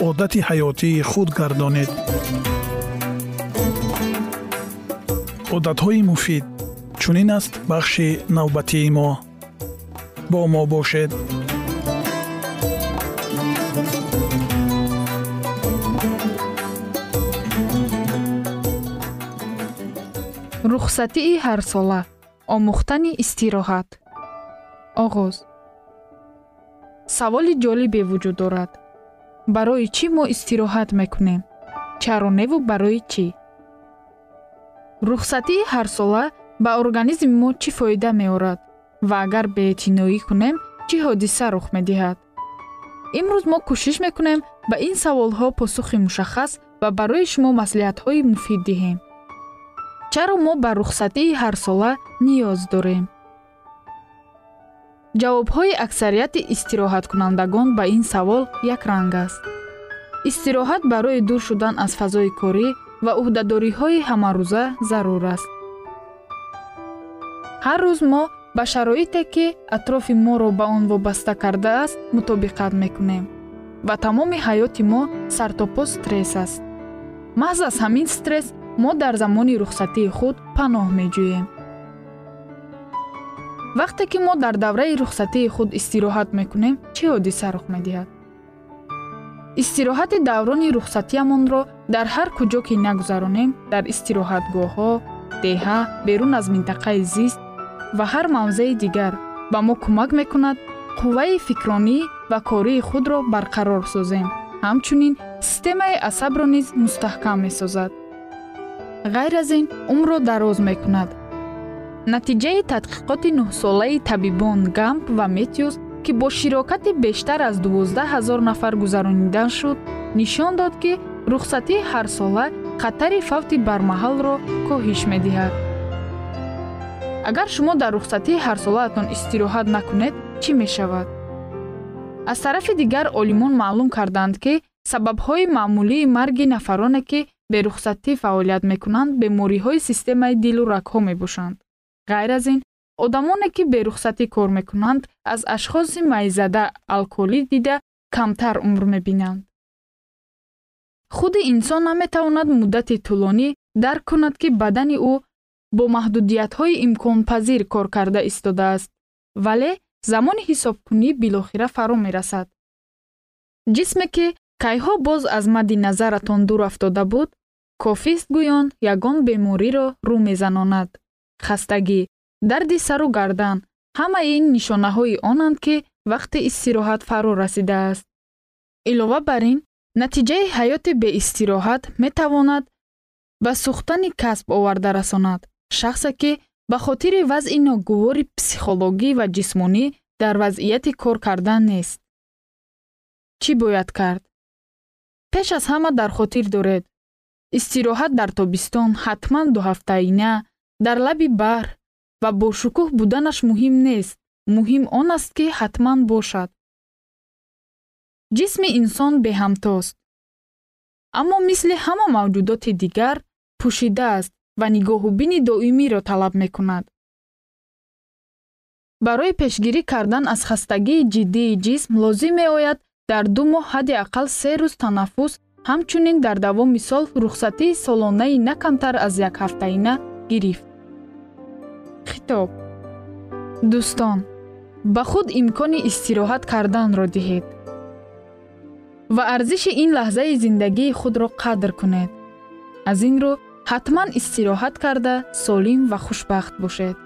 одати ҳаётии худ гардонед. Одатҳои муфид чунин аст бахши навбатии мо? Бо мо бошед. Рухсатии ҳарсола омӯхтани истироҳат. Оғоз. Саволи ҷолибе вуҷуд дорад барои чӣ мо истироҳат мекунем? Чароневу барои чӣ? Рухсатии ҳарсола ба организми мо чӣ фоида меорад? Ва агар беэътиноӣ кунем чӣ ҳодиса рух медиҳад? Имрӯз мо кӯшиш мекунем ба ин саволҳо посухи мушаххас ва барои шумо маслиҳатҳои муфид диҳем. Чаро мо ба рухсатии ҳарсола ниёз дорем ҷавобҳои аксарияти истироҳаткунандагон ба ин савол якранг аст. Истироҳат барои дур шудан аз фазои корӣ ва уҳдадориҳои ҳамарӯза зарур аст. Ҳар рӯз мо ба шароите ки атрофи моро ба он вобаста кардааст мутобиқат мекунем ва тамоми ҳаёти мо сартопо стресс аст. Маҳз аз ҳамин стресс мо дар замони рухсатии худ паноҳ меҷӯем вақте ки мо дар давраи рухсатии худ истироҳат мекунем чӣ ҳодиса рух медиҳад? Истироҳати даврони рухсатиамонро дар ҳар куҷо ки нагузаронем дар истироҳатгоҳҳо деҳа берун аз минтақаи зист ва ҳар мавзеи дигар ба мо кӯмак мекунад қувваи фикронӣ ва кории худро барқарор созем. Ҳамчунин системаи асабро низ мустаҳкам месозад. Ғайр аз ин умрро дароз мекунад натиҷаи тадқиқоти нӯҳсолаи табибон гамп ва метиус ки бо широкати бештар аз 12 ҳазор нафар гузаронида шуд нишон дод ки рухсатии ҳарсола хатари фавти бармаҳалро коҳиш медиҳад. Агар шумо дар рухсатии ҳарсолаатон истироҳат накунед чӣ мешавад? Аз тарафи дигар олимон маълум карданд ки сабабҳои маъмулии марги нафароне ки берухсатӣ фаъолият мекунанд бемориҳои системаи дилу рагҳо мебошанд ғайр аз ин одамоне ки берухсатӣ кор мекунанд аз ашхоси майзада алколӣ дида камтар умр мебинанд. Худи инсон наметавонад муддати тӯлонӣ дарк кунад ки бадани ӯ бо маҳдудиятҳои имконпазир кор карда истодааст вале замони ҳисобкунӣ билохира фаро мерасад. Ҷисме ки кайҳо боз аз мадди назаратон дур афтода буд кофист гӯён ягон бемориро рӯ мезанонад хастагӣ дарди сару гардан. Ҳамаи ин нишонаҳои онанд ки вақти истироҳат фаро расидааст. Илова бар ин натиҷаи ҳаёти беистироҳат метавонад ба сӯхтани касб оварда расонад. Шахсе ки ба хотири вазъи ногувори психологӣ ва ҷисмонӣ дар вазъияти кор кардан нест. Чӣ бояд кард? Пеш аз ҳама дар хотир доред. Истироҳат дар тобистон ҳатман дуҳафтаина дар лаби баҳр ва бошукӯҳ буданаш муҳим нест. Муҳим он аст ки ҳатман бошад. Ҷисми инсон беҳамтост. Аммо мисли ҳама мавҷудоти дигар пӯшидааст ва нигоҳубини доимиро талаб мекунад. Барои пешгирӣ кардан аз хастагии ҷиддии ҷисм лозим меояд дар ду моҳ ҳадди ақал се рӯз танаффус ҳамчунин дар давоми сол рухсатии солонаи на камтар аз якҳафтаина гирифт. Хитоб. Дӯстон. Ба худ имкони истироҳат карданро диҳед. Ва арзиши ин лаҳзаи зиндагии худро қадр кунед. Аз ин рӯ ҳатман истироҳат карда солим ва хушбахт бошед.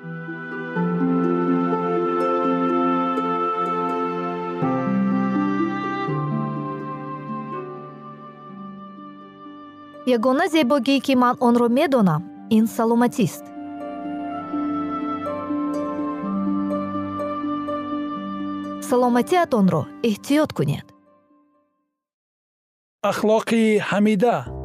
Ягона зебогӣ ки ман онро медонам ин саломатист. Саломатиатонро эҳтиёт кунед. Ахлоқи ҳамида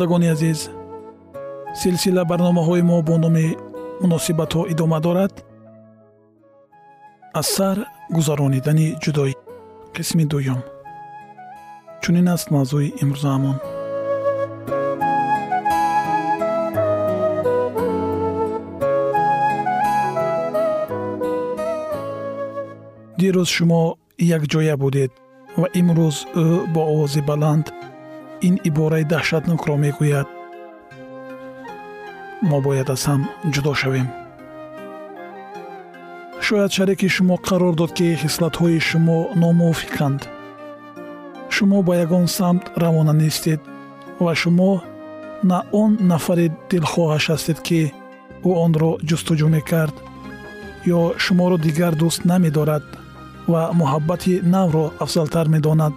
шунавандагони азиз. Силсила барномаҳои мо бо номи муносибатҳо идома дорад. Аз сар гузаронидани ҷудоӣ қисми дуюм. Чунин аст мавзӯи имрӯзаамон дирӯз шумо якҷоя будед ва имрӯз ӯ бо овози баланд ин ибораи даҳшатнокро мегӯяд. Мо бояд аз ҳам ҷудо шавем. Шояд шареки шумо қарор дод ки хислатҳои шумо номувофиқанд шумо ба ягон самт равона нестед ва шумо на он нафари дилхоҳаш ҳастед ки ӯ онро ҷустуҷӯ мекард ё шуморо дигар дӯст намедорад ва муҳаббати навро афзалтар медонад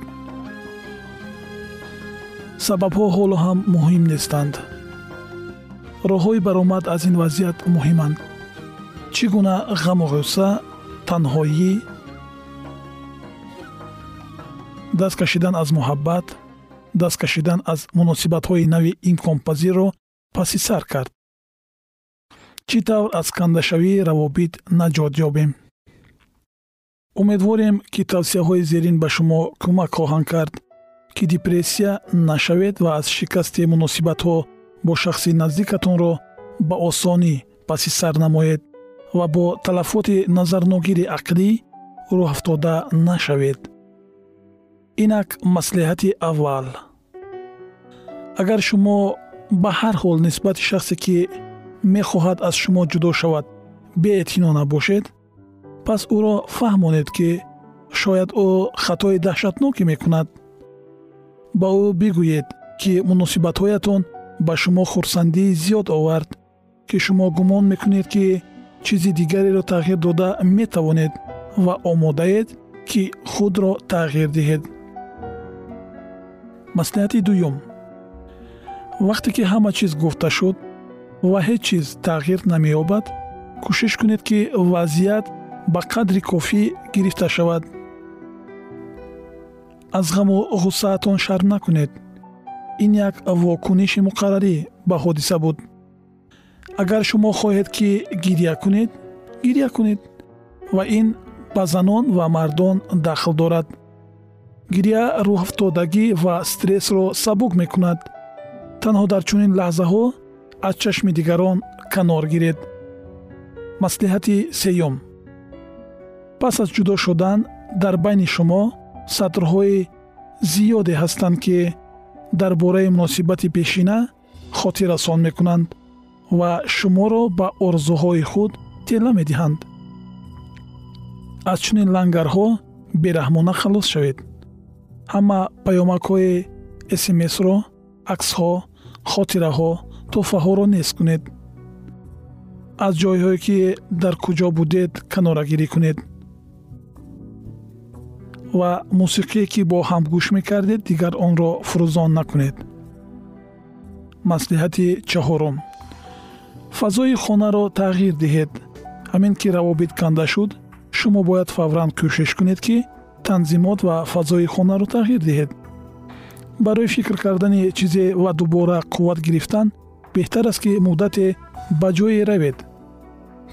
сабабҳо ҳоло ҳам муҳим нестанд. Роҳҳои баромад аз ин вазъият муҳиманд. Чӣ гуна ғаму ғусса танҳоӣ даст кашидан аз муҳаббат даст кашидан аз муносибатҳои нави имконпазирро паси сар кард. Чӣ тавр аз кандашавии равобит наҷот ёбем умедворем ки тавсияҳои зерин ба шумо кӯмак хоҳанд кард ки депрессия нашавед ва аз шикасти муносибатҳо бо шахси наздикатонро ба осонӣ паси сар намоед ва бо талафоти назарногири ақлӣ рӯҳафтода нашавед. Инак маслиҳати аввал. Агар шумо ба ҳар ҳол нисбати шахсе ки мехоҳад аз шумо ҷудо шавад беэътино набошед пас ӯро фаҳмонед ки шояд ӯ хатои даҳшатноке мекунад ба ӯ бигӯед ки муносибатҳоятон ба шумо хурсандии зиёд овард ки шумо гумон мекунед ки чизи дигареро тағйир дода метавонед ва омодаед ки худро тағйир диҳед. Маслиҳати дуюм. Вақте ки ҳама чиз гуфта шуд ва ҳеҷ чиз тағйир намеёбад кӯшиш кунед ки вазъият ба қадри кофӣ гирифта шавад аз ғаму ғуссаатон шарм накунед. Ин як вокуниши муқаррарӣ ба ҳодиса буд. Агар шумо хоҳед ки гирья кунед гирья кунед ва ин ба занон ва мардон дахл дорад. Гирья рӯҳафтодагӣ ва стрессро сабук мекунад. Танҳо дар чунин лаҳзаҳо аз чашми дигарон канор гиред. Маслиҳати сеюм. Пас аз ҷудо шудан дар байни шумо сатрҳои зиёде ҳастанд ки дар бораи муносибати пешина хотиррасон мекунанд ва шуморо ба орзуҳои худ тела медиҳанд. аз чунин лангарҳо бераҳмона халос шавед. Ҳама паёмакҳои смсро аксҳо хотираҳо тӯҳфаҳоро нест кунед. Аз ҷойҳое ки дар куҷо будед канорагирӣ кунед ва мусиқие ки бо ҳам гӯш мекардед дигар онро фурӯзон накунед. Маслиҳати чаҳорум. Фазои хонаро тағйир диҳед. Ҳамин ки равобит канда шуд шумо бояд фавран кӯшиш кунед ки танзимот ва фазои хонаро тағйир диҳед. Барои фикр кардани чизе ва дубора қувват гирифтан беҳтар аст ки муддате ба ҷое равед.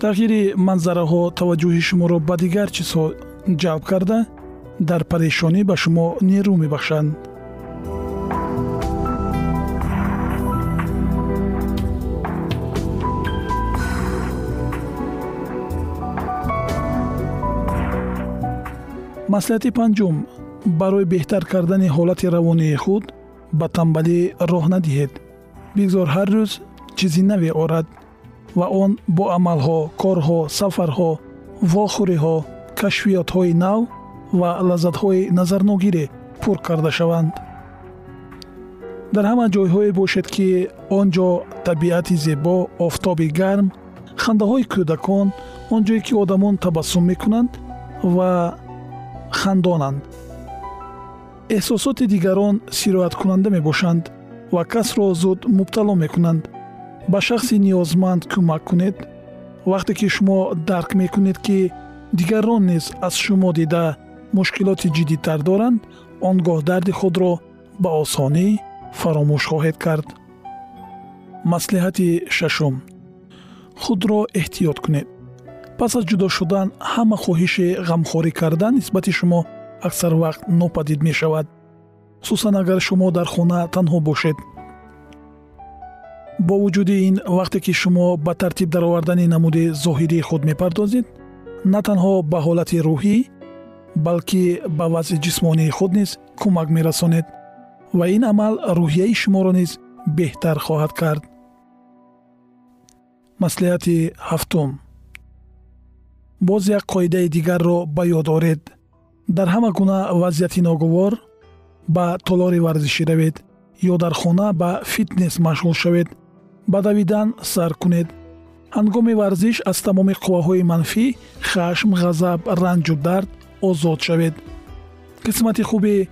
Тағйири манзараҳо таваҷҷӯҳи шуморо ба дигар чизҳо ҷалб карда дар парешонӣ ба шумо нерӯ мебахшанд. Маслиҳати панҷум. Барои беҳтар кардани ҳолати равонии худ ба тамбалӣ роҳ надиҳед. Бигзор ҳар рӯз чизи наве орад ва он бо амалҳо корҳо сафарҳо вохӯриҳо кашфиётҳои нав ва лаззатҳои назарногире пур карда шаванд. Дар ҳама ҷойҳое бошед ки он ҷо табиати зебо офтоби гарм хандаҳои кӯдакон он ҷое ки одамон табассум мекунанд ва хандонанд. Эҳсосоти дигарон сирояткунанда мебошанд ва касро зуд мубтало мекунанд. Ба шахси ниёзманд кӯмак кунед. Вақте ки шумо дарк мекунед ки дигарон низ аз шумо дида мушкилоти ҷиддитар доранд он гоҳ дарди худро ба осонӣ фаромӯш хоҳед кард. Маслиҳати шашум. Худро эҳтиёт кунед. Пас аз ҷудо шудан ҳама хоҳиши ғамхорӣ кардан нисбати шумо аксар вақт нопадид мешавад. Хусусан агар шумо дар хона танҳо бошед. Бо вуҷуди ин вақте ки шумо ба тартиб даровардани намуди зоҳирии худ мепардозед на танҳо ба ҳолати рӯҳӣ балки ба вазъи ҷисмонии худ низ кӯмак мерасонед. Ва ин амал рӯҳияи шуморо низ беҳтар хоҳад кард. Маслиҳати ҳафтум. Боз як қоидаи дигарро ба ёд оред. Дар ҳама гуна вазъияти ногувор ба толори варзишӣ равед ё дар хона ба фитнес машғул шавед ба давидан сар кунед. Ҳангоми варзиш аз тамоми қувваҳои манфӣ хашм ғазаб ранҷу дард озод шавед. Қисмати хуби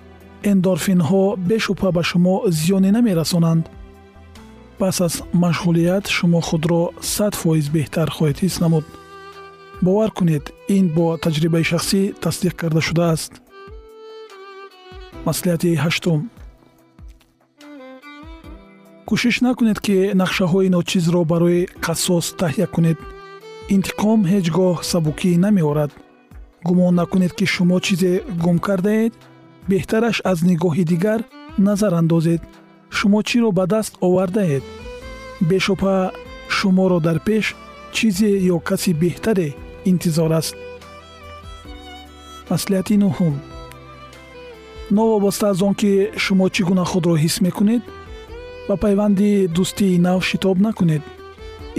эндорфинҳо бешубҳа ба шумо зиёне намерасонанд. Пас аз машғулият шумо худро сад фоиз беҳтар хоҳед ҳис намуд. Бовар кунед ин бо таҷрибаи шахсӣ тасдиқ карда шудааст. Маслиҳати ҳаштум. Кӯшиш накунед ки нақшаҳои ночизро барои қассос таҳия кунед. Интиқом ҳеҷ гоҳ сабукӣ намеорад гумон накунед ки шумо чизе гум кардаед беҳтараш аз нигоҳи дигар назар андозед шумо чиро ба даст овардаед? Бешубҳа шуморо дар пеш чизе ё каси беҳтаре интизор аст? Маслиҳати нуҳум. Новобаста аз он ки шумо чӣ гуна худро ҳис мекунед ба пайванди дӯстии нав шитоб накунед.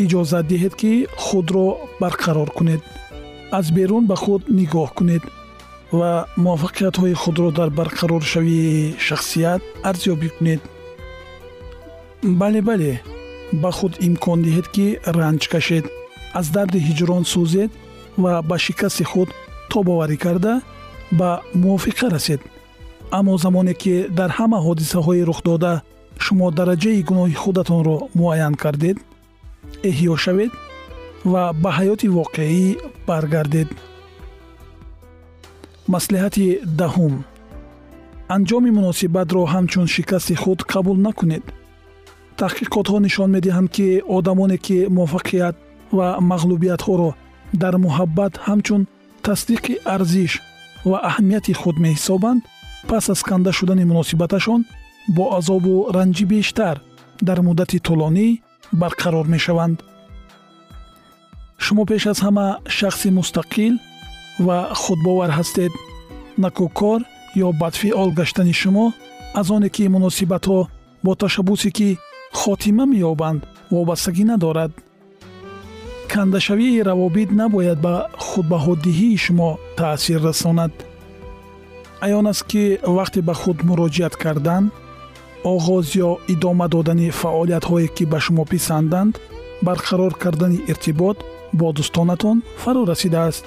Иҷозат диҳед ки худро барқарор кунед аз берун ба худ нигоҳ кунед ва муваффақиятҳои худро дар барқароршавии шахсият арзёбӣ кунед. Бале бале ба худ имкон диҳед ки ранҷ кашед аз дарди ҳиҷрон сӯзед ва ба шикасти худ тобоварӣ карда ба мувофиқа расед. Аммо замоне ки дар ҳама ҳодисаҳои рухдода шумо дараҷаи гуноҳи худатонро муайян кардед эҳьё шавед ва ба ҳаёти воқеӣ баргардед. Маслиҳати даҳум. Анҷоми муносибатро ҳамчун шикасти худ қабул накунед. Таҳқиқотҳо нишон медиҳанд ки одамоне ки муваффақият ва мағлубиятҳоро дар муҳаббат ҳамчун тасдиқи арзиш ва аҳамияти худ меҳисобанд пас аз канда шудани муносибаташон бо азобу ранҷи бештар дар муддати тӯлонӣ барқарор мешаванд шумо пеш аз ҳама шахси мустақил ва худбовар ҳастед. Накӯкор ё бадфиол гаштани шумо аз оне ки муносибатҳо бо ташаббусе ки хотима меёбанд вобастагӣ надорад. Кандашавии равобит набояд ба худбаҳодиҳии шумо таъсир расонад. Аён аст ки вақте ба худ муроҷиат кардан оғоз ё идома додани фаъолиятҳое ки ба шумо писанданд барқарор кардани иртибот бо дӯстонатон фаро расидааст.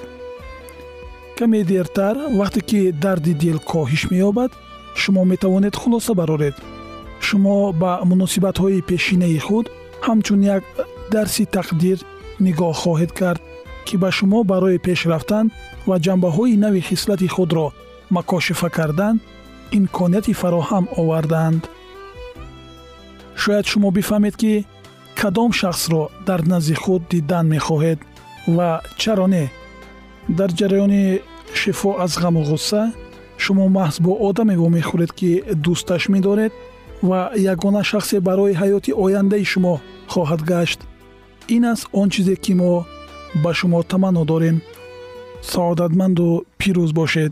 Каме дертар вақте ки дарди дил коҳиш меёбад шумо метавонед хулоса бароред. Шумо ба муносибатҳои пешинаи худ ҳамчун як дарси тақдир нигоҳ хоҳед кард ки ба шумо барои пеш рафтан ва ҷанбаҳои нави хислати худро макошифа кардан имконияти фароҳам овардаанд шояд шумо бифаҳмед ки кадом шахсро дар назди худ дидан мехоҳед? Ва чаро не? Дар ҷараёни шифо аз ғаму ғусса шумо маҳз бо одаме вомехӯред ки дӯсташ медоред ва ягона шахсе барои ҳаёти ояндаи шумо хоҳад гашт. Ин аст он чизе ки мо ба шумо таманно дорем. Саодатманду пирӯз бошед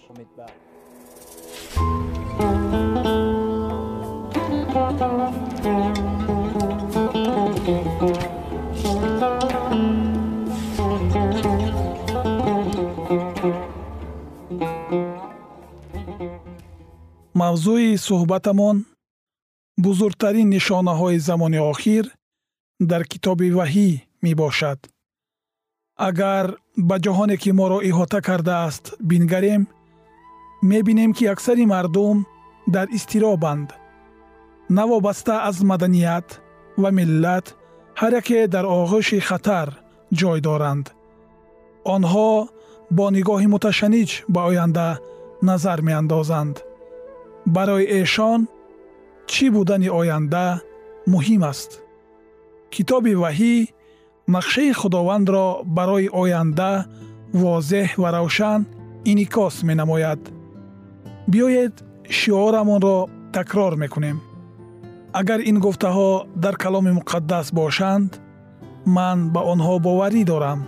суҳбатамон бузургтарин нишонаҳои замони охир дар китоби ваҳӣ мебошад. Агар ба ҷаҳоне ки моро иҳота кардааст бингарем мебинем ки аксари мардум дар изтиробанд навобаста аз маданият ва миллат ҳар яке дар оғӯши хатар ҷой доранд. Онҳо бо нигоҳи муташанниж ба оянда назар меандозанд барои эшон чӣ будани оянда муҳим аст китоби ваҳӣ нақшаи худовандро барои оянда возеҳ ва равшан инъикос менамояд биёед шиорамонро такрор мекунем агар ин гуфтаҳо дар каломи муқаддас бошанд ман ба онҳо боварӣ дорам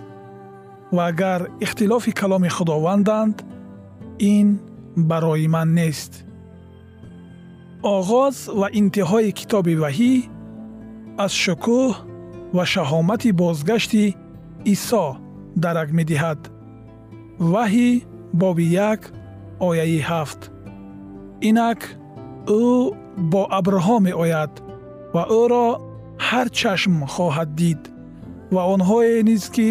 ва агар ихтилофи каломи худованданд ин барои ман нест оғоз ва интиҳои китоби ваҳӣ аз шукӯҳ ва шаҳомати бозгашти исо дарак медиҳад. Ваҳӣ боби як ояи ҳафт. Инак ӯ бо абрҳо меояд ва ӯро ҳар чашм хоҳад дид ва онҳое низ ки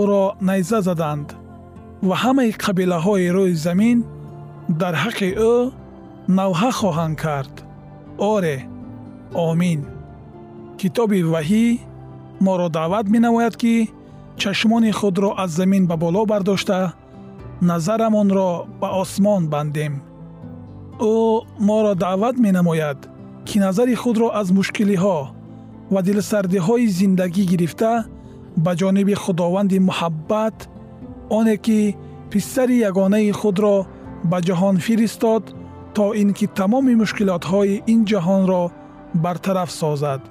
ӯро найза заданд ва ҳамаи қабилаҳои рӯи замин дар ҳаққи ӯ навҳа хоҳанд кард. Оре омин. Китоби ваҳӣ моро даъват менамояд ки чашмони худро аз замин ба боло бардошта назарамонро ба осмон бандем. Ӯ моро даъват менамояд ки назари худро аз мушкилиҳо ва дилсардиҳои зиндагӣ гирифта ба ҷониби худованди муҳаббат оне ки писари ягонаи худро ба ҷаҳон фиристод то ин ки тамоми мушкилотҳои ин ҷаҳонро бартараф созад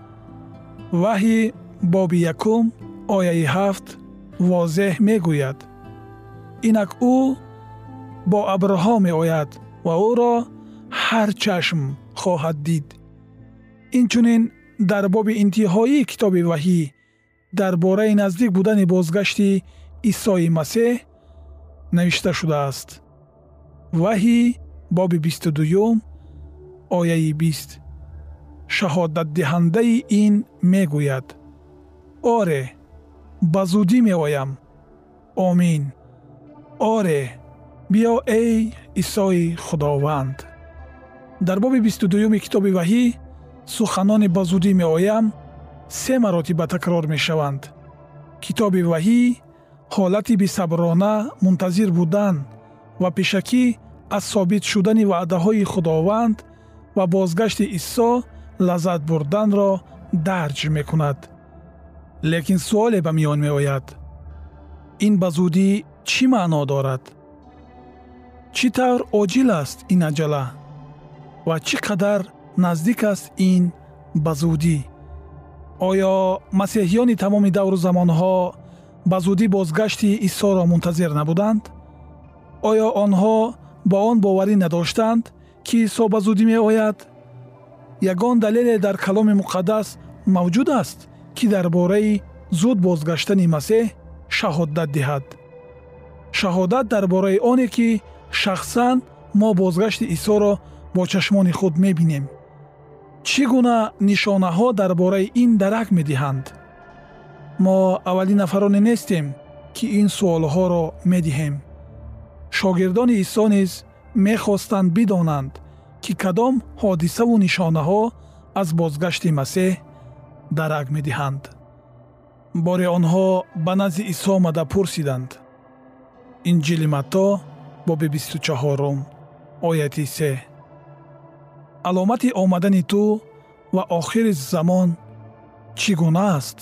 ваҳӣ боби якум ояи ҳафт возеҳ мегӯяд инак ӯ бо абрҳо меояд ва ӯро ҳар чашм хоҳад дид инчунин дар боби интиҳоии китоби ваҳӣ дар бораи наздик будани бозгашти исои масеҳ навишта шудааст ваҳӣ боби бисту дуюм ояи бист. Шаҳодатдиҳандаи ин мегӯяд. Оре ба зудӣ меоям. Омин. Оре биё эй исои худованд. Дар боби бисту дуюми китоби ваҳӣ суханони ба зудӣ меоям се маротиба такрор мешаванд. Китоби ваҳӣ ҳолати бисаброна мунтазир будан ва пешакӣ аз собит шудани ваъдаҳои худованд ва бозгашти исо лаззат бурданро дарҷ мекунад лекин суоле ба миён меояд ин ба зудӣ чӣ маъно дорад чӣ тавр оҷил аст ин аҷала ва чӣ қадар наздик аст ин ба зудӣ оё масеҳиёни тамоми давру замонҳо ба зудӣ бозгашти исоро мунтазир набуданд оё онҳо ба он боварӣ надоштанд ки исо ба зудӣ меояд. Ягон далеле дар каломи муқаддас мавҷуд аст ки дар бораи зуд бозгаштани масеҳ шаҳодат диҳад. Шаҳодат дар бораи оне ки шахсан мо бозгашти исоро бо чашмони худ мебинем. Чӣ гуна нишонаҳо дар бораи ин дарак медиҳанд? Мо аввалин нафароне нестем ки ин суолҳоро медиҳем шогирдони исо низ мехостанд бидонанд ки кадом ҳодисаву нишонаҳо аз бозгашти масеҳ дарак медиҳанд. Боре онҳо ба назди исо омада пурсиданд. Инҷили матто бисту чаҳорум ояти се. Аломати омадани ту ва охири замон чӣ гуна аст?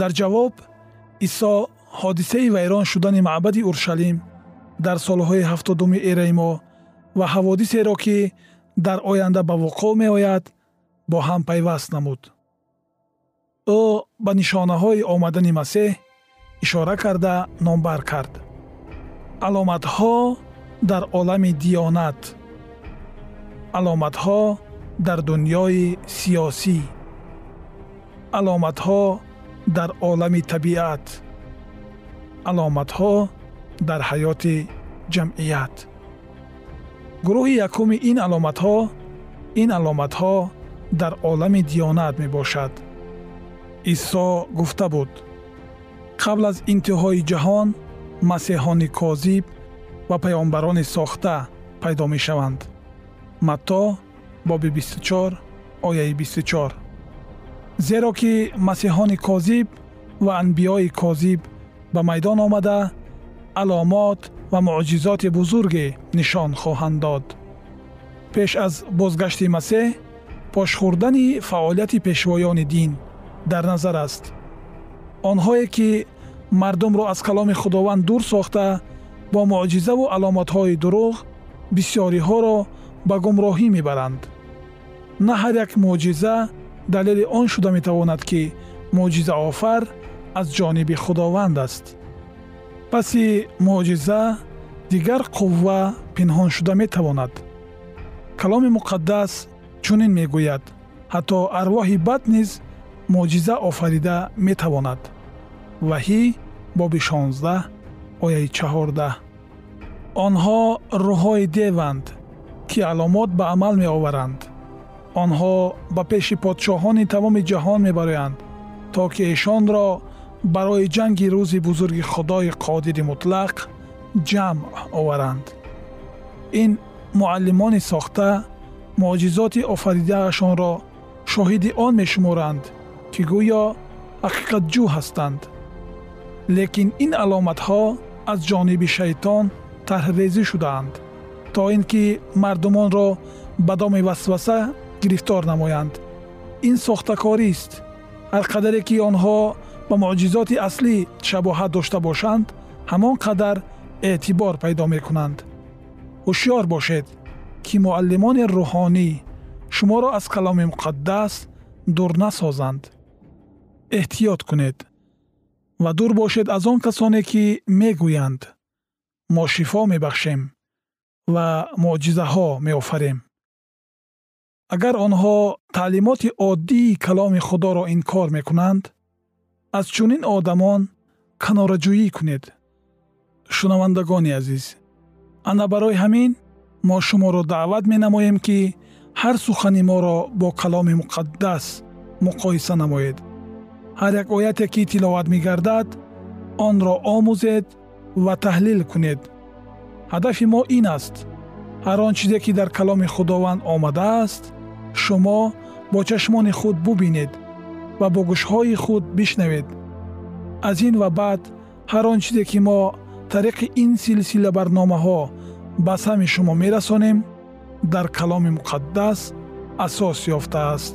Дар ҷавоб исо ҳодисаи вайрон шудани маъбади уршалим дар солҳои ҳафтодуми эраи мо ва ҳаводисеро ки дар оянда ба вуқӯъ меояд бо ҳам пайваст намуд. Ӯ ба нишонаҳои омадани масеҳ ишора карда номбар кард. Аломатҳо дар олами диёнат. Аломатҳо дар дуньёи сиёсӣ. Аломатҳо дар олами табиат. Аломатҳо дар ҳаёти ҷамъият. Гурӯҳи якуми ин аломатҳо ин аломатҳо дар олами диёнат мебошад. Исо гуфта буд. Қабл аз интиҳои ҷаҳон масеҳони козиб ва паёмбарони сохта пайдо мешаванд. Матто боби 24 ояи 24 зеро ки масеҳони козиб ва анбиёи козиб ба майдон омада аломот ва муъҷизоти бузурге нишон хоҳанд дод. Пеш аз бозгашти масеҳ пошхӯрдани фаъолияти пешвоёни дин дар назар аст. Онҳое ки мардумро аз каломи худованд дур сохта бо муъҷизаву аломатҳои дурӯғ бисёриҳоро ба гумроҳӣ мебаранд. На ҳар як мӯъҷиза далели он шуда метавонад ки мӯъҷизаофар аз ҷониби худованд аст паси мӯъҷиза дигар қувва пинҳон шуда метавонад. Каломи муқаддас чунин мегӯяд. Ҳатто арвоҳи бад низ мӯъҷиза офарида метавонад. Ваҳӣ боби 16 ояи 14 онҳо рӯҳҳои деванд ки аломот ба амал меоваранд. Онҳо ба пеши подшоҳони тамоми ҷаҳон мебароянд то ки эшонро барои ҷанги рӯзи бузурги худои қодири мутлақ ҷамъ оваранд. Ин муаллимони сохта муъҷизоти офаридаашонро шоҳиди он мешуморанд ки гӯё ҳақиқатҷӯ ҳастанд. Лекин ин аломатҳо аз ҷониби шайтон таҳрирезӣ шудаанд то ин ки мардумонро ба доми васваса гирифтор намоянд. Ин сохтакорист ҳар қадаре ки онҳо ба муъҷизоти аслӣ шабоҳат дошта бошанд ҳамон қадар эътибор пайдо мекунанд. ҳушёр бошед ки муаллимони рӯҳонӣ шуморо аз каломи муқаддас дур насозанд. эҳтиёт кунед ва дур бошед аз он касоне ки мегӯянд мо шифо мебахшем ва муъҷизаҳо меофарем. агар онҳо таълимоти оддии каломи худоро инкор мекунанд аз чунин одамон канораҷӯӣ кунед. Шунавандагони азиз ана барои ҳамин мо шуморо даъват менамоем ки ҳар сухани моро бо каломи муқаддас муқоиса намоед. Ҳар як ояте ки тиловат мегардад онро омӯзед ва таҳлил кунед. Ҳадафи мо ин аст. Ҳар он чизе ки дар каломи худованд омадааст шумо бо чашмони худ бубинед ва бо гӯшҳои худ бишнавед. Аз ин ва баъд ҳар он чизе ки мо тариқи ин силсила барномаҳо ба сами шумо мерасонем дар каломи муқаддас асос ёфтааст